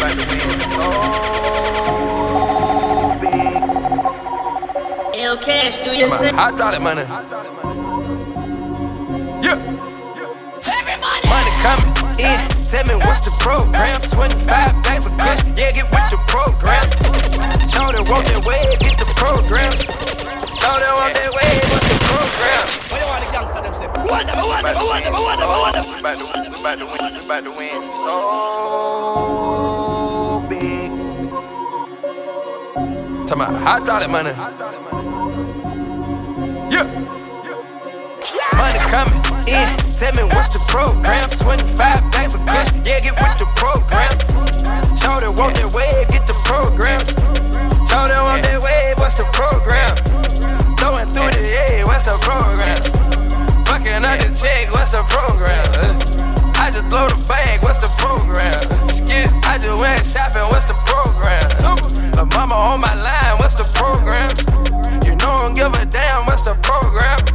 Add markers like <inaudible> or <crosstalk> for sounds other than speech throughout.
about to win so big. L Cash, do your thing. Hydraulic money. Yeah. Everybody. Money coming in. Tell me what's the program? 25 bags of cash. Yeah, get with the program. Show them walk that way, get the program. Show them walk that way, what's the program? What you want the gangster them say? What them, what them, what them, what them, what them. About to, about to win, about to win so Talking about hydraulic money. Yeah. Money coming in. Tell me what's the program? 25 bags of cash. Yeah, get with the program. Show them walk that wave, get the program. Show them walk that wave, what's the program? Throwing through the air, what's the program? Fucking up the check, what's the program? I just throw the bag, what's the program? I just went shopping, what's the program? A mama on my line, what's the program? You know I don't give a damn, what's the program?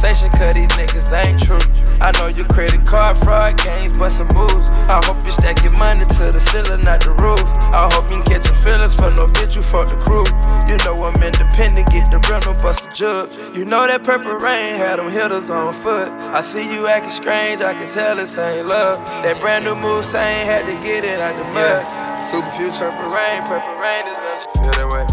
Conversation, cause these niggas ain't true. I know your credit card fraud games, but some moves. I hope you stack your money to the ceiling, not the roof. I hope you can catch your feelings for no bitch, you fuck the crew. You know I'm independent, get the rental, bust a jug. You know that purple rain had them hitters on foot. I see you acting strange, I can tell this ain't love. That brand new move, saying had to get it out the mud. Super future, purple rain, purple rain is on. Feel that way.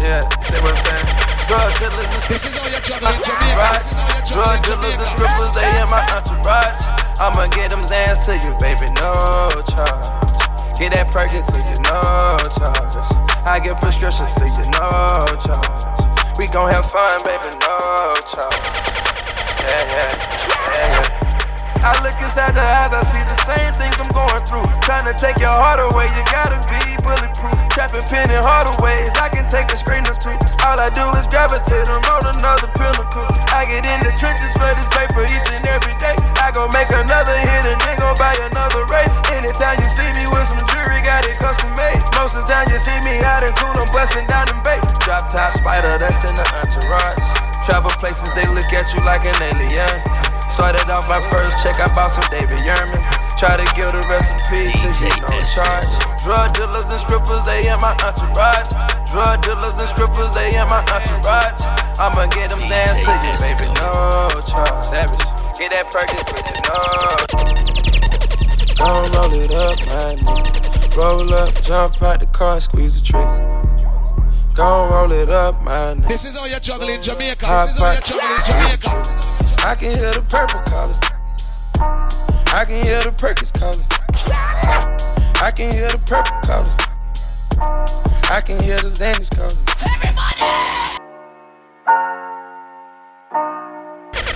Yeah, see what I'm saying? Drug dealers and This is how you juggle in Jamaica. Right. This is how you juggle Drug dealers and strippers, they in my entourage. I'ma get them Zans to you, baby, no charge. Get that perk to you, no charge. I get prescriptions to you, no charge. We gon' have fun, baby, no charge. Yeah, yeah, yeah, yeah. I look inside your eyes, I see the same things I'm going through. Trying to take your heart away, you gotta be bulletproof. Trapping pen in harder ways, I can take a screen or two. All I do is gravitate and roll another pinnacle. I get in the trenches for this paper each and every day. I go make another hit and then go buy another race. Anytime you see me with some jewelry, got it custom made. Most of the time you see me out in cool, I'm busting down in bait. Drop top spider, that's in the entourage. Travel places, they look at you like an alien. Started off my first check, I bought some David Yurman. Try to give the recipe to DJ you, no charge. Drug dealers and strippers, they in my entourage. Drug dealers and strippers, they in my entourage. I'ma get them dance to you, baby, no charge. Savage, get that perk to you, no. Don't roll it up, my nigga. Roll up, jump out the car, and squeeze the trigger. Gon' roll it up, my nigga. This is how you juggle in Jamaica. This is how you juggle in Jamaica. I can hear the purple calling. I can hear the Perkins calling. I can hear the purple calling. I can hear the Xannies calling. Everybody!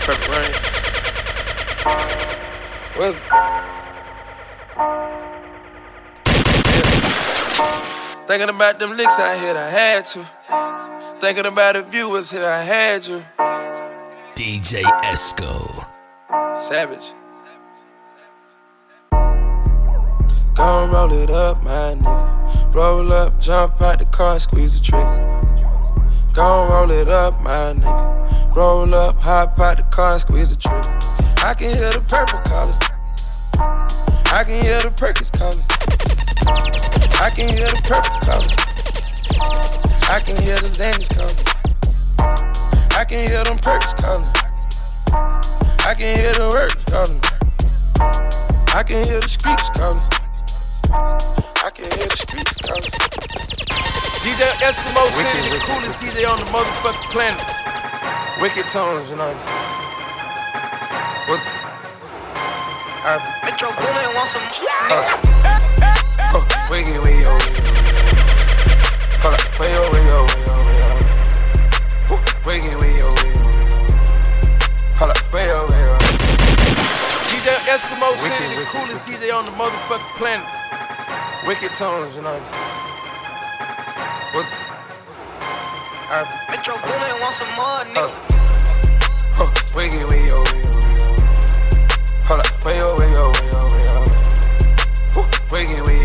Purple rain. Yeah. Thinking about them licks I hit, I had to. Thinking about the viewers here, I had you. DJ Esco. Savage. Gon' roll it up, my nigga. Roll up, jump out the car, squeeze the trigger. Gon' roll it up, my nigga. Roll up, hop out the car, squeeze the trigger. I can hear the purple calling. I can hear the Perkins calling. I can hear the purple calling. I can hear the Xannies calling. I can hear them perks calling. I can hear the words calling. I can hear the streets calling. I can hear the streets calling. DJ Eskimo City, the coolest DJ on the motherfucking planet. Wicked tones, you know what I'm saying? What's I, Metro Boomin want some. uh, oh, wiggy, wiggy, oh, wiggy, wiggy. Hold up, way, way, way, way, Woo, Wiggy, wiggy, oh, wiggy, wiggy. Hold up, way, oh, way, oh. DJ Eskimo Wicked, City, the wicked, coolest wicked. DJ on the motherfucking planet. Wicked tones, you know what I'm saying? What's I, Metro Boomin want some more, nigga. Oh, wiggy, wiggy, oh, wiggy, wiggy. Hold up, way, oh, way, oh, way, oh, way, oh. Woo, Wiggy, wiggy, oh, wiggy, wiggy.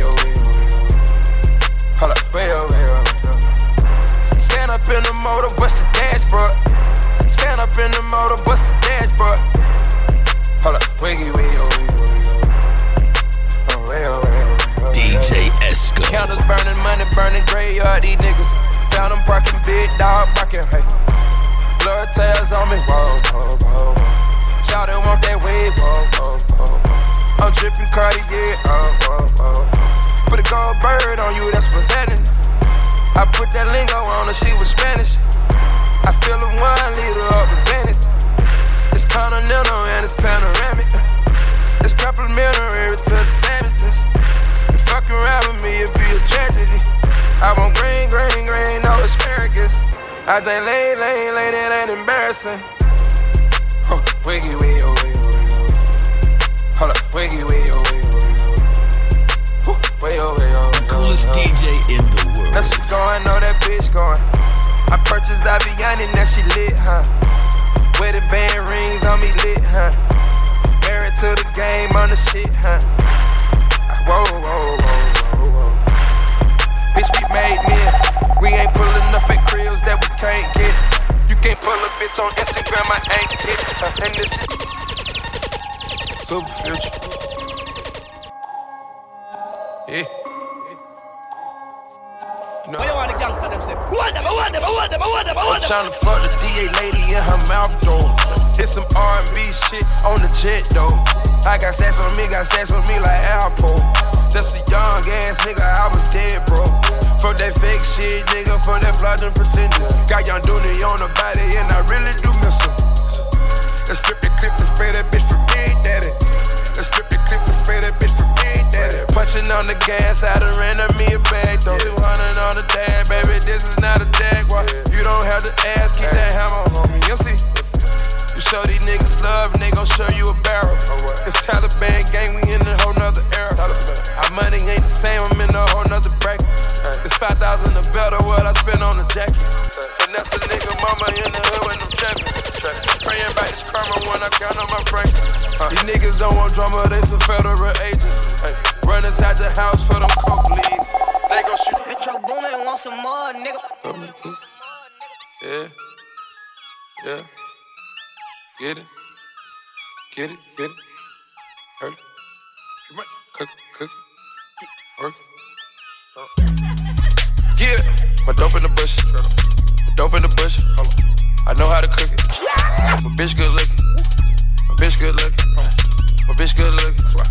Motor, bust the dashboard. Stand up in the motor, bust the dashboard. Hold up, wiggy, wiggy, wiggy. Oh. DJ Esco. Counters burning, money burning, graveyard, these niggas. Found them barking, big dog put that lingo on her, she was Spanish. I fill a one liter up with Xanax. It's continental and it's panoramic. It's complimentary to the sandwiches. If fucking around with me, it'd be a tragedy. I want green, green, green, no asparagus. I think lane, lane, lane, it ain't embarrassing. Oh, wiggy, Yeah. You know, Where you want the gangster them say? Want them, I want them, I want them, I want them, I I'm want them. tryna fuck the DA lady in her mouth though. Hit some R&B shit on the jet though. I got stats on me, got stats on me like Apple. That's a young ass nigga, I was dead, bro. For that fake shit, nigga, for that fraudulent pretender. Got young Dooney on the body, and I really do miss him. Let's strip the clip and spray that bitch for Big Daddy. Let's strip the clip and spray that bitch for Big Daddy. Punching on the gas, I done ran up me a bag. Though 200 on the tag, baby, These don't want drama, they some federal agents. Run inside the house for them coke leaves. They gon' shoot. Metro Boomin want some more, nigga. Yeah. Yeah. Get it. Get it. Get it. Hurt. Cook. Cook. Work. Yeah. My dope in the bush. My dope in the bush. I know how to cook it. My bitch good looking. My bitch good looking. Bitch good looking. That's why.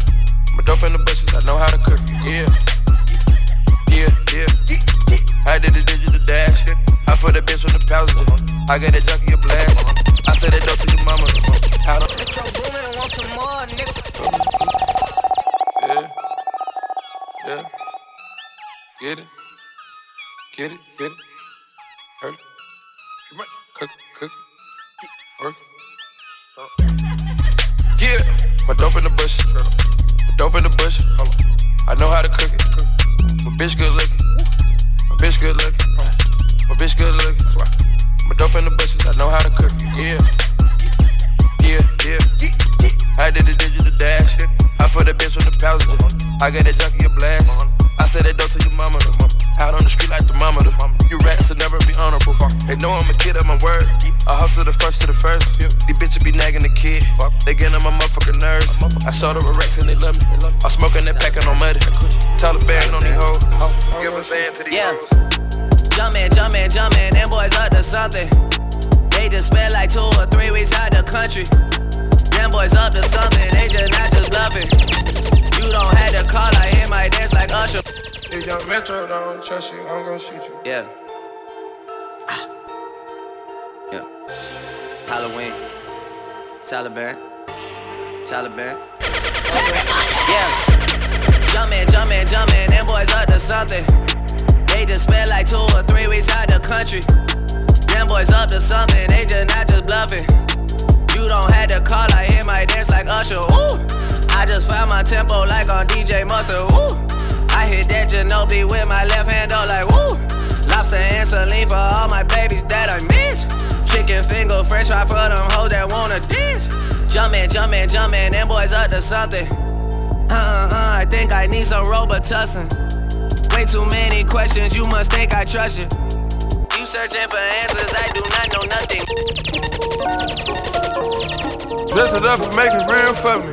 My dope in the bushes. I know how to cook. Yeah. Yeah. Yeah. I did the digital dash. I put that bitch on the passenger. I got that junkie a blast. I said that dope to your mama. Don't. Metro Boomin want some more, nigga. Yeah. Yeah. Get it. Get it. Get it. My dope in the bush. My dope in the bush. I know how to cook it. My bitch good looking. My bitch good looking. They know I'ma get up my word. I hustle the first to the first. These bitches be nagging the kid. They get on my motherfucking nerves. I showed up with Rex and they love me. I'm smoking that pack and packing on muddy. Taliban on these hoes. Give a sand to these Yeah. hoes. Jumpin', jumpin', jumpin', them boys up to something. They just spent like two or three weeks out the country. Them boys up to something, they just not just bluffing. You don't have to call, I hear my dance like Usher. If young Metro don't trust you, I'm gonna shoot you. Yeah. Halloween. Taliban. Taliban. Yeah. Jumpin', jumpin', jumpin', them boys up to something. They just spent like two or three weeks out the country. Them boys up to something, they just not just bluffing. You don't have to call, I hear my dance like Usher. Ooh. I just found my tempo like on DJ Mustard. Ooh. I hit that Ginobili with my left hand, though, like woo. Lobster and saline for all my babies that I miss. Chicken finger, french fry for them hoes that wanna dance. Jumpin', jumpin', jumpin', them boys up to something. Uh uh uh, I think I need some Robitussin. Way too many questions, you must think I trust you. You searching for answers, I do not know nothing. Dress it up and make it real for me.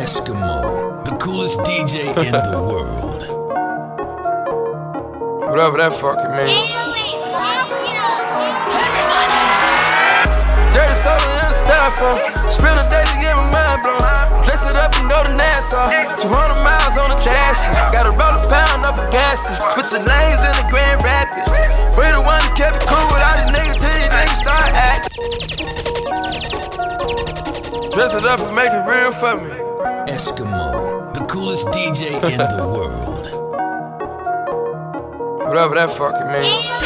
Eskimo, the coolest DJ in the <laughs> world. Whatever that fucking means. Dirty soda and styrofoam. Spend a day to get my mind blown. Dress it up and go to Nassau. 200 miles on the dash. Gotta roll a pound up a gas. Switching lanes in the Grand Rapids. We the one that kept it cool with all these niggas till these niggas start acting. Dress it up and make it real for me. Eskimo, the coolest DJ in the world. Whatever that fucking means.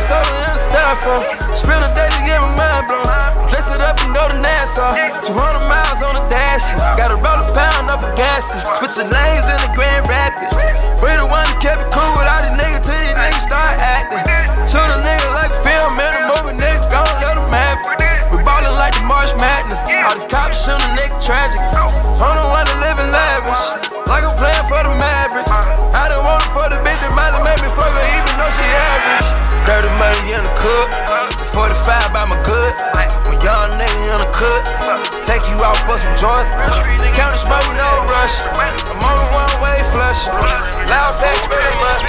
Dirty soda and styrofoam. Spend a day to get my mind blown. Dress it up and go to Nassau. 200 miles on the dash. Gotta roll a pound up a gas. Switching lanes in the Grand Rapids. We the one that kept it cool Take you out for some joints. The smoke, no rush. I'm on one way flush. Loud pack spilling mud.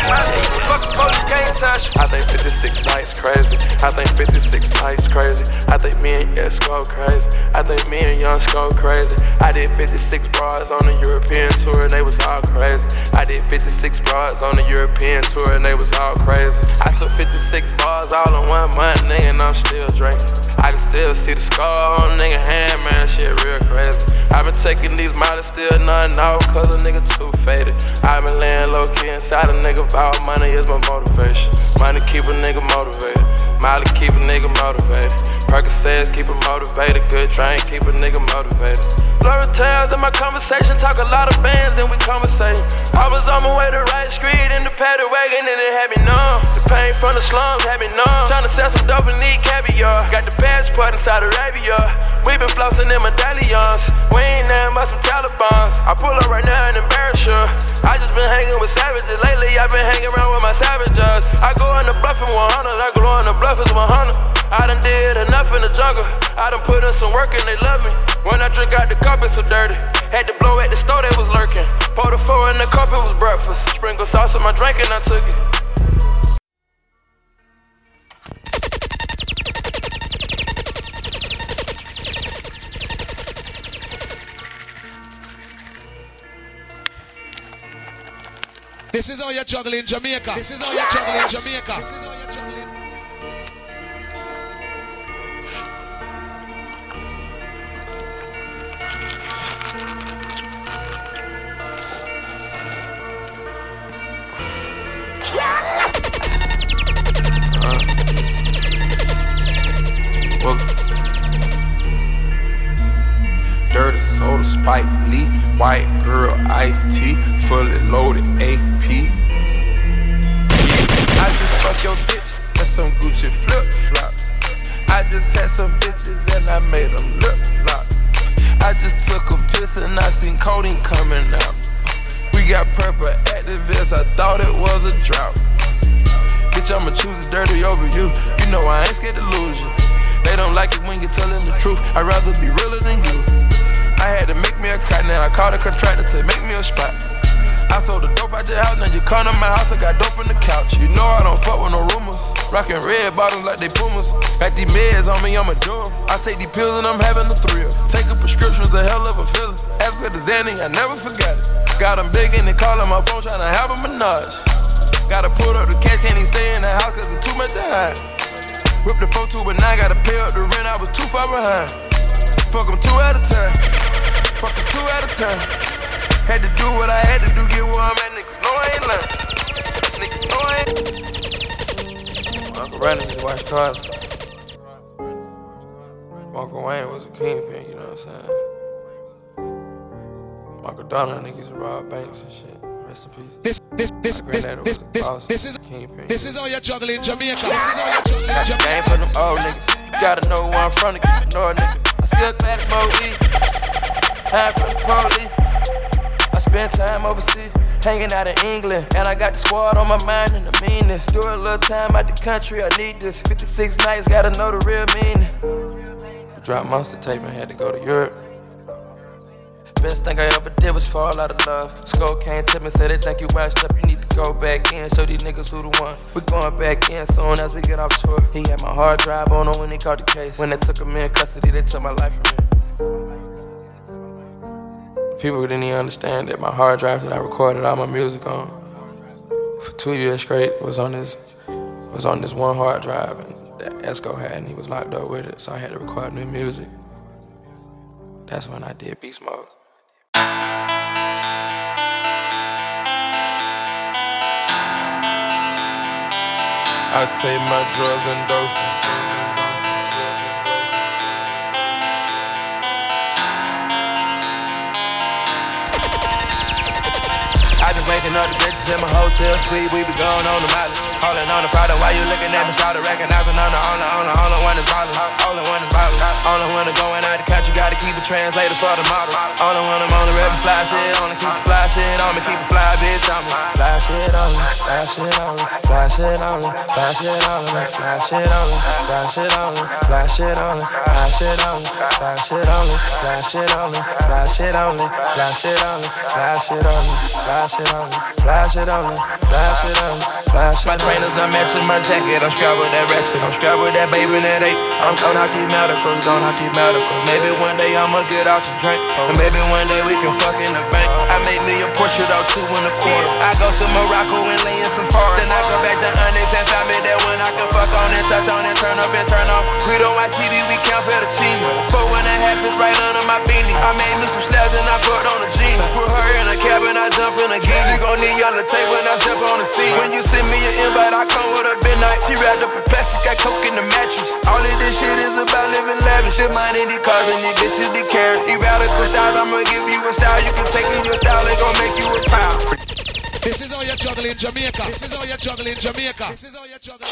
Fuck the police can't touch. I think 56 nights crazy. I think 56 nights crazy. I think me and Esco crazy. I think me and Young go crazy. I did 56 bras on the European tour and they was all crazy. I did 56 bras on the European tour and they was all crazy. I took 56 bars all in one month, nigga, and I'm still drinking. I can still see the scar on a nigga hand, man, shit real crazy. I've been taking these models, still nothing out, cause a nigga too faded. I've been laying low key inside a nigga vow, money is my motivation. Money keep a nigga motivated. Molly keep a nigga motivated. Percocets keep a motivated. Good drink keep a nigga motivated. Blurry tales in my conversation, talk a lot of bands and we conversating. I was on my way to right street in the paddy wagon and it had me numb. The pain from the slums had me numb. Trying to sell some dope and need caviar. Got the passport inside Arabia. We been flossing in medallions. We ain't nothing but some Taliban's. I pull up right now and embarrass you. I just been hanging with savages. Lately I've been hanging around with my savages. I go in the bluffing 100. I go in the bluff is 100. I done did enough in the jungle. I done put in some work and they love me. When I drink out the cup, it's so dirty. Had to blow at the store, they was lurking. Pour the four in the cup, it was breakfast. Sprinkle sauce in my drink and I took it. This is how you juggle in Jamaica. This is how you juggle in Jamaica. Spike Lee, white girl, iced tea, fully loaded AP. I just fuck your bitch, that's some Gucci flip flops. I just had some bitches and I made them lip lock. I just took a piss and I seen codeine coming out. We got purple activists, I thought it was a drought. Bitch, I'ma choose the dirty over you. You know I ain't scared to lose you. They don't like it when you're telling the truth. I'd rather be realer than you. I had to make me a crack, now I called a contractor to make me a spot. I sold the dope out your house, now you come to my house, I got dope in the couch. You know I don't fuck with no rumors. Rockin' red bottoms like they pumas. Got these meds on me, I'ma. I take these pills and I'm having a thrill. Taking prescriptions, a hell of a feeling. As good as any, I never forgot it. Got them begging and they calling my phone, trying to have a menage. Gotta pull up the cash, can't even stay in the house cause it's too much to hide. Whip the 4 2, but now I gotta pay up the rent, I was too far behind. Fuck them two at a time. Fuck two at a time. Had to do what I had to do, get where I'm at, niggas know I ain't lying. Niggas know I ain't. Uncle Randy used to watch cars. Uncle Wayne was a kingpin, you know what I'm saying? Uncle Donald niggas used to rob banks and shit. Rest in peace. This, this, this, this, this, this, this is, kingpin. this is how you juggle in Jamaica. This is how you juggle in Got the Jamaica. game for them old niggas. You gotta know where I'm from to get to know a nigga. I still clad smoke weed. Hide from the police. I spend time overseas. Hanging out in England. And I got the squad on my mind and the meanness. Do a little time out the country, I need this. 56 nights, gotta know the real meaning. Drop monster tape and had to go to Europe. Best thing I ever did was fall out of love. Skull came to me, said they think you washed up, you need to go back in. Show these niggas who the one. We going back in soon as we get off tour. He had my hard drive on him when he caught the case. When they took him in custody, they took my life from me. People didn't even understand that my hard drive that I recorded all my music on for two years straight was on this was on this one hard drive and that Esco had and he was locked up with it, so I had to record new music. That's when I did Beast Mode. I take my drugs and doses. Waking up the bitches in my hotel suite. We be going on the molly. Holding on the Friday while you looking at me, shout recognizing on the only, only, only one is ballin'. Only one is ballin'. Only one to going out the country, gotta keep a translator for the model. Only one I'm on the rep fly shit, only keep the fly shit on me, keep a fly bitch on me. Fly shit on me, fly shit on me, fly shit on me, fly shit on me, fly shit on me, fly shit on me, fly shit on me, fly shit on me, fly shit on me, fly shit on me, fly shit on me, fly shit on me, fly shit on me, fly shit on me, fly shit on me, fly shit on me, fly shit My trainers done matching my jacket, I'm strapped with that ratchet, I'm strapped with that baby in that eight. I'm going out these medicals, going out these medicals. Maybe one day I'ma get out to drink, and maybe one day we can fuck in the bank. I made me a portrait out two in a quarter. I go to Morocco and lay and touch on and turn up and turn on. We don't watch TV, we count for the team. Four and a half is right under my beanie. I made me some slabs and I put on a jean. Put her in a cab and I jump in a gear. You gon' need y'all to take when I step on the scene. When you send me an invite, I come with a midnight. She wrapped up in plastic, got coke in the mattress. All of this shit is about living lavish. Mine in these cars and these bitches, the carrots. These radical styles, I'ma give you a style. You can take in your style, they gon' make you a pile. This is how you juggle in Jamaica. This is how you juggle in Jamaica. This is how you juggle.